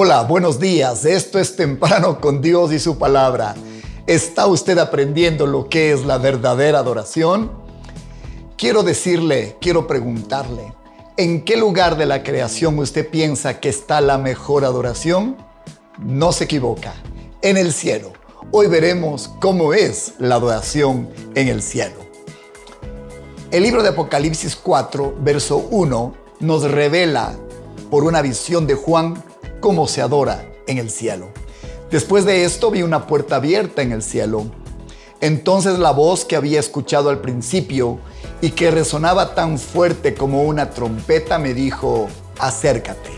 Hola, buenos días. Esto es Temprano con Dios y su palabra. ¿Está usted aprendiendo lo que es la verdadera adoración? Quiero decirle, quiero preguntarle, ¿en qué lugar de la creación usted piensa que está la mejor adoración? No se equivoca, en el cielo. Hoy veremos cómo es la adoración en el cielo. El libro de Apocalipsis 4, verso 1, nos revela por una visión de Juan cómo se adora en el cielo. Después de esto vi una puerta abierta en el cielo. Entonces la voz que había escuchado al principio y que resonaba tan fuerte como una trompeta me dijo, acércate,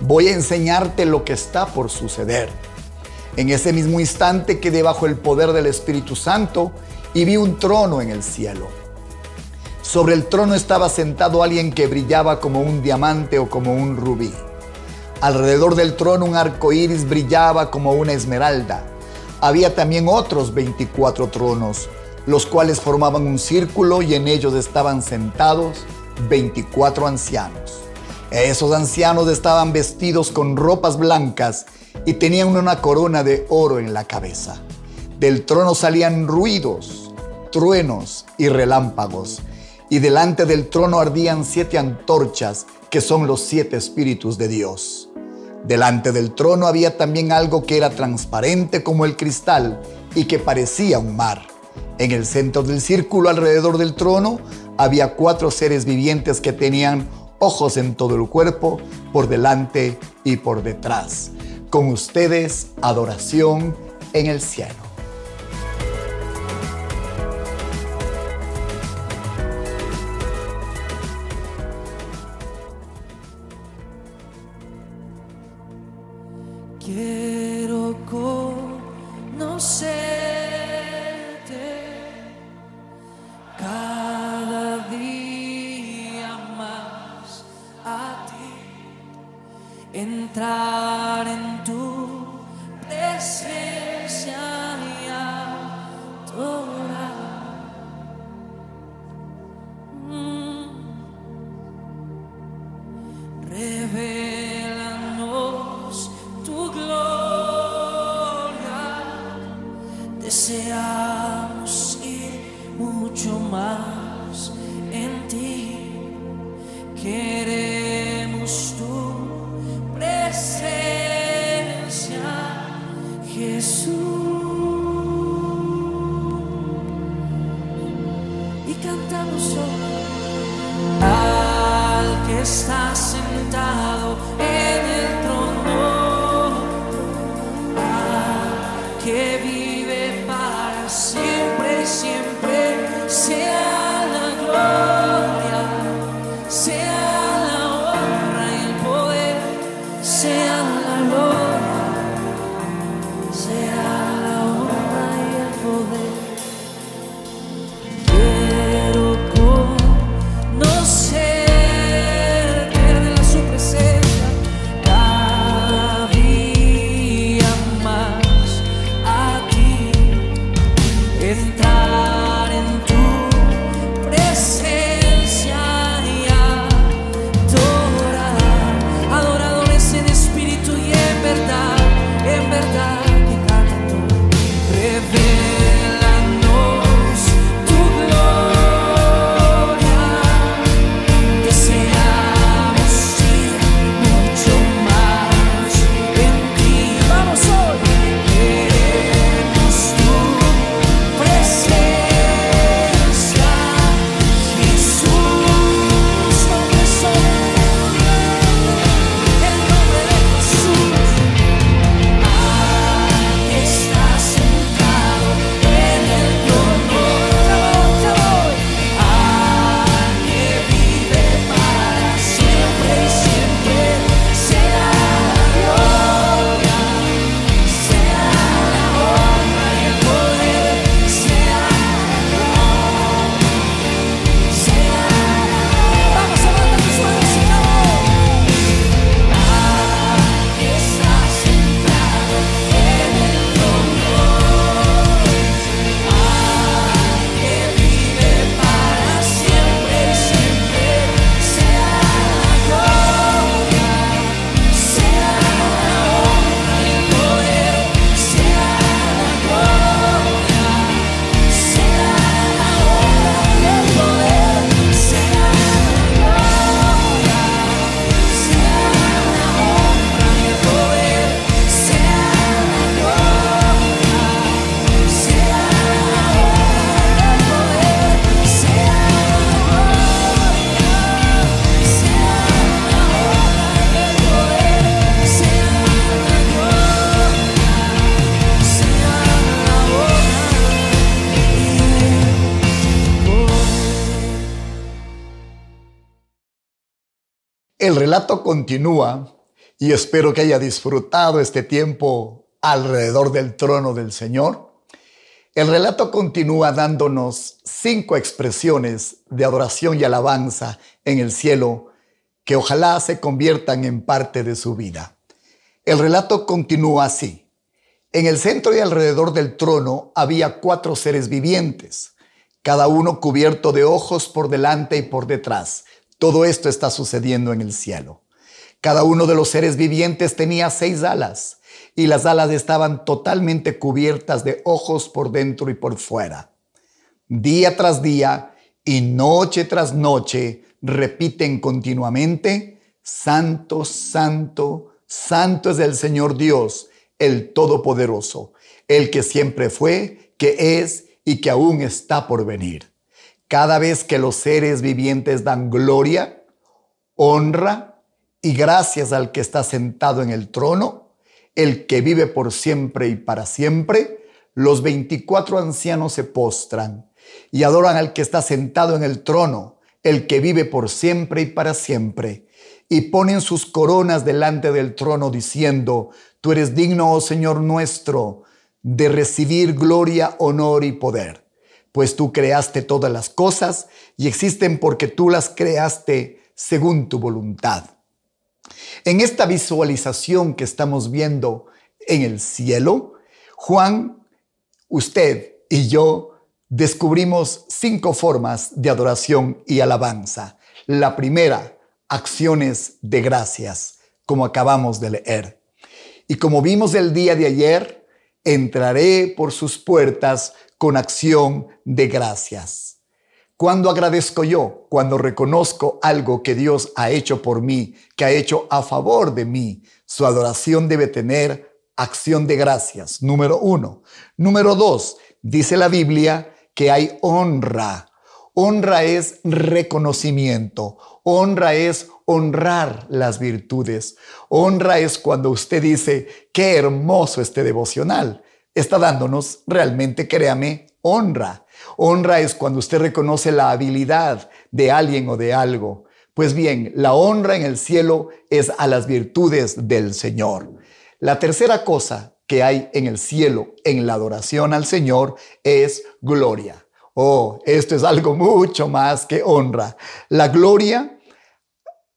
voy a enseñarte lo que está por suceder. En ese mismo instante quedé bajo el poder del Espíritu Santo y vi un trono en el cielo. Sobre el trono estaba sentado alguien que brillaba como un diamante o como un rubí. Alrededor del trono un arco iris brillaba como una esmeralda. Había también otros 24 tronos, los cuales formaban un círculo y en ellos estaban sentados 24 ancianos. Esos ancianos estaban vestidos con ropas blancas y tenían una corona de oro en la cabeza. Del trono salían ruidos, truenos y relámpagos, y delante del trono ardían siete antorchas que son los siete espíritus de Dios. Delante del trono había también algo que era transparente como el cristal y que parecía un mar. En el centro del círculo alrededor del trono había cuatro seres vivientes que tenían ojos en todo el cuerpo, por delante y por detrás. Con ustedes, adoración en el cielo. Entrar en tu presencia y adorar. Mm. Revelanos tu gloria, deseamos ir mucho más El relato continúa y espero que haya disfrutado este tiempo alrededor del trono del Señor. El relato continúa dándonos cinco expresiones de adoración y alabanza en el cielo que ojalá se conviertan en parte de su vida. El relato continúa así. En el centro y alrededor del trono había cuatro seres vivientes, cada uno cubierto de ojos por delante y por detrás. Todo esto está sucediendo en el cielo. Cada uno de los seres vivientes tenía seis alas y las alas estaban totalmente cubiertas de ojos por dentro y por fuera. Día tras día y noche tras noche repiten continuamente, Santo, Santo, Santo es el Señor Dios, el Todopoderoso, el que siempre fue, que es y que aún está por venir. Cada vez que los seres vivientes dan gloria, honra y gracias al que está sentado en el trono, el que vive por siempre y para siempre, los 24 ancianos se postran y adoran al que está sentado en el trono, el que vive por siempre y para siempre, y ponen sus coronas delante del trono diciendo, Tú eres digno, oh Señor nuestro, de recibir gloria, honor y poder, pues tú creaste todas las cosas y existen porque tú las creaste según tu voluntad. En esta visualización que estamos viendo en el cielo, Juan, usted y yo descubrimos cinco formas de adoración y alabanza. La primera, acciones de gracias, como acabamos de leer. Y como vimos el día de ayer, entraré por sus puertas con acción de gracias. Cuando agradezco yo? Cuando reconozco algo que Dios ha hecho por mí, que ha hecho a favor de mí. Su adoración debe tener acción de gracias, número uno. Número dos, dice la Biblia que hay honra. Honra es reconocimiento. Honra es honrar las virtudes. Honra es cuando usted dice, qué hermoso este devocional. Está dándonos realmente, créame, honra. Honra es cuando usted reconoce la habilidad de alguien o de algo. Pues bien, la honra en el cielo es a las virtudes del Señor. La tercera cosa que hay en el cielo en la adoración al Señor es gloria. Oh, esto es algo mucho más que honra. La gloria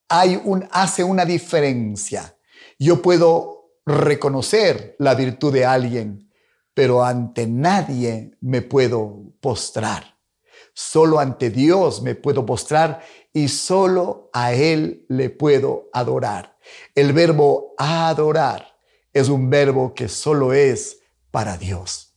hace una diferencia. Yo puedo reconocer la virtud de alguien, pero ante nadie me puedo postrar. Solo ante Dios me puedo postrar y solo a Él le puedo adorar. El verbo adorar es un verbo que solo es para Dios.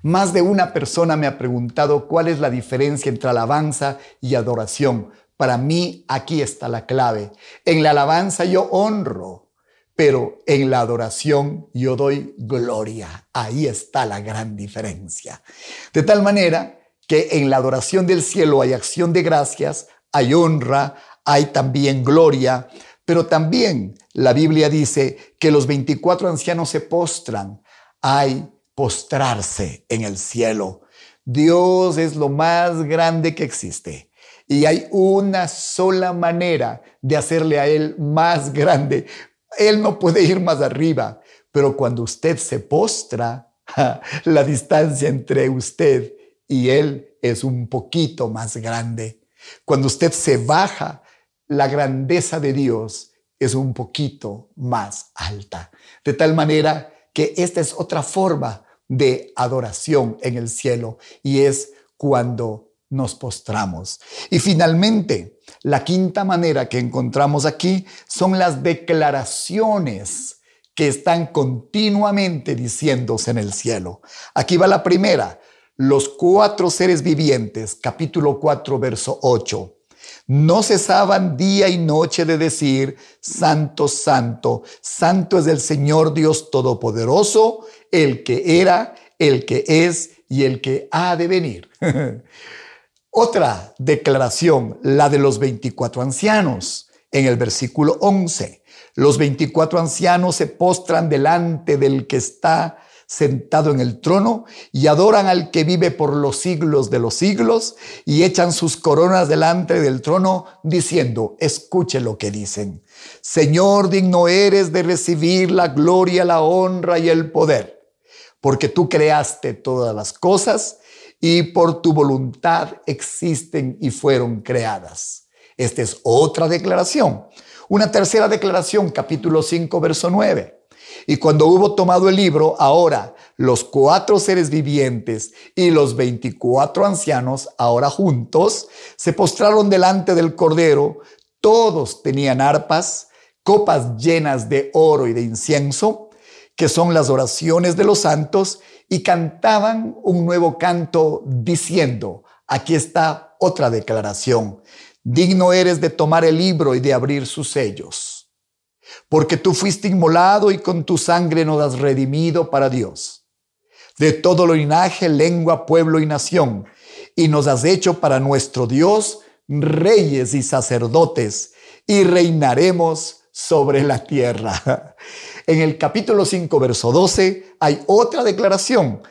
Más de una persona me ha preguntado cuál es la diferencia entre alabanza y adoración. Para mí aquí está la clave. En la alabanza yo honro, pero en la adoración yo doy gloria. Ahí está la gran diferencia. De tal manera que en la adoración del cielo hay acción de gracias, hay honra, hay también gloria, pero también la Biblia dice que los 24 ancianos se postran. Hay postrarse en el cielo. Dios es lo más grande que existe. Y hay una sola manera de hacerle a Él más grande. Él no puede ir más arriba, pero cuando usted se postra, la distancia entre usted y Él es un poquito más grande. Cuando usted se baja, la grandeza de Dios es un poquito más alta. De tal manera que esta es otra forma de adoración en el cielo y es cuando nos postramos. Y finalmente, la quinta manera que encontramos aquí son las declaraciones que están continuamente diciéndose en el cielo. Aquí va la primera, los cuatro seres vivientes, capítulo 4, verso 8. No cesaban día y noche de decir, Santo, Santo, Santo es el Señor Dios Todopoderoso, el que era, el que es y el que ha de venir. Otra declaración, la de los 24 ancianos, en el versículo 11. Los 24 ancianos se postran delante del que está sentado en el trono y adoran al que vive por los siglos de los siglos y echan sus coronas delante del trono diciendo, escuche lo que dicen. Señor, digno eres de recibir la gloria, la honra y el poder, porque tú creaste todas las cosas y por tu voluntad existen y fueron creadas. Esta es otra declaración. Una tercera declaración, capítulo 5, verso 9. Y cuando hubo tomado el libro, ahora los cuatro seres vivientes y los veinticuatro ancianos, ahora juntos, se postraron delante del Cordero. Todos tenían arpas, copas llenas de oro y de incienso, que son las oraciones de los santos, y cantaban un nuevo canto diciendo, aquí está otra declaración, digno eres de tomar el libro y de abrir sus sellos porque tú fuiste inmolado y con tu sangre nos has redimido para Dios. De todo linaje, lengua, pueblo y nación, y nos has hecho para nuestro Dios reyes y sacerdotes, y reinaremos sobre la tierra. En el capítulo 5, verso 12, hay otra declaración.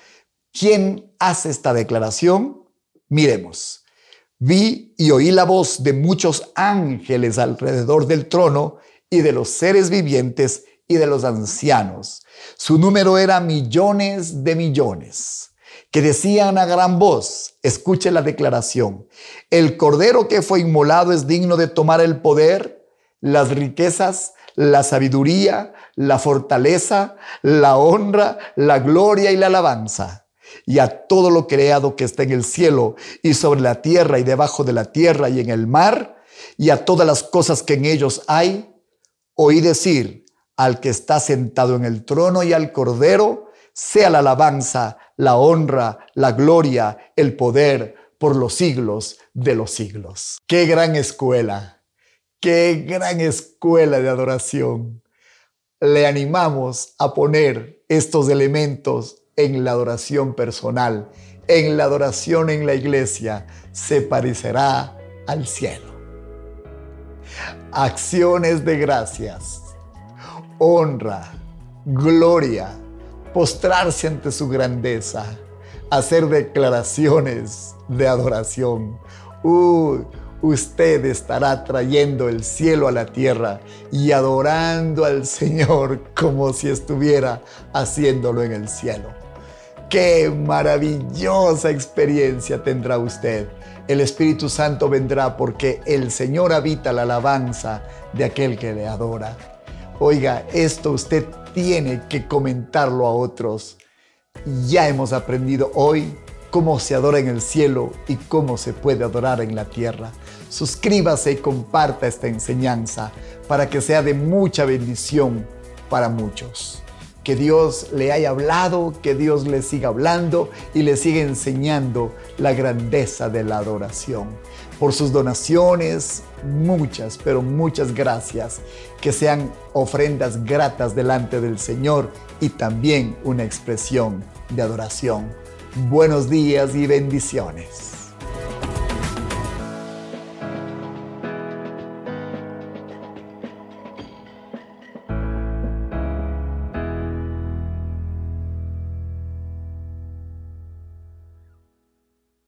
¿Quién hace esta declaración? Miremos. Vi y oí la voz de muchos ángeles alrededor del trono y de los seres vivientes y de los ancianos. Su número era millones de millones, que decían a gran voz, escuche la declaración, el cordero que fue inmolado es digno de tomar el poder, las riquezas, la sabiduría, la fortaleza, la honra, la gloria y la alabanza. Y a todo lo creado que está en el cielo y sobre la tierra y debajo de la tierra y en el mar, y a todas las cosas que en ellos hay, Oí decir al que está sentado en el trono y al cordero, sea la alabanza, la honra, la gloria, el poder por los siglos de los siglos. Qué gran escuela, qué gran escuela de adoración. Le animamos a poner estos elementos en la adoración personal, en la adoración en la iglesia, se parecerá al cielo acciones de gracias, honra, gloria, postrarse ante su grandeza, hacer declaraciones de adoración. Usted estará trayendo el cielo a la tierra y adorando al Señor como si estuviera haciéndolo en el cielo. Qué maravillosa experiencia tendrá usted el Espíritu Santo vendrá porque el Señor habita la alabanza de aquel que le adora. Oiga, esto usted tiene que comentarlo a otros. Ya hemos aprendido hoy cómo se adora en el cielo y cómo se puede adorar en la tierra. Suscríbase y comparta esta enseñanza para que sea de mucha bendición para muchos que Dios le haya hablado, que Dios le siga hablando y le siga enseñando la grandeza de la adoración. Por sus donaciones, muchas, pero muchas gracias. Que sean ofrendas gratas delante del Señor y también una expresión de adoración. Buenos días y bendiciones.